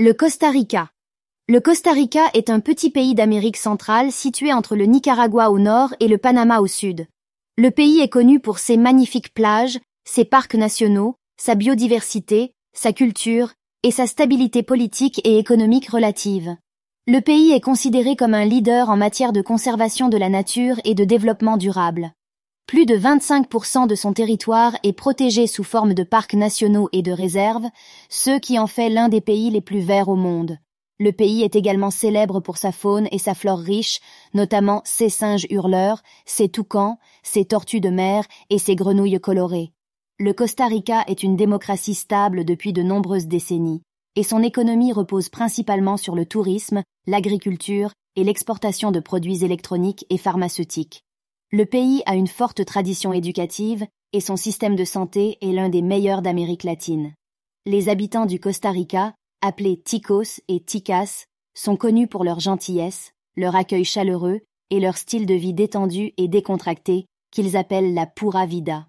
Le Costa Rica. Le Costa Rica est un petit pays d'Amérique centrale situé entre le Nicaragua au nord et le Panama au sud. Le pays est connu pour ses magnifiques plages, ses parcs nationaux, sa biodiversité, sa culture et sa stabilité politique et économique relative. Le pays est considéré comme un leader en matière de conservation de la nature et de développement durable. Plus de 25% de son territoire est protégé sous forme de parcs nationaux et de réserves, ce qui en fait l'un des pays les plus verts au monde. Le pays est également célèbre pour sa faune et sa flore riche, notamment ses singes hurleurs, ses toucans, ses tortues de mer et ses grenouilles colorées. Le Costa Rica est une démocratie stable depuis de nombreuses décennies, et son économie repose principalement sur le tourisme, l'agriculture et l'exportation de produits électroniques et pharmaceutiques. Le pays a une forte tradition éducative et son système de santé est l'un des meilleurs d'Amérique latine. Les habitants du Costa Rica appelés Ticos et Ticas, sont connus pour leur gentillesse, leur accueil chaleureux et leur style de vie détendu et décontracté qu'ils appellent la pura vida.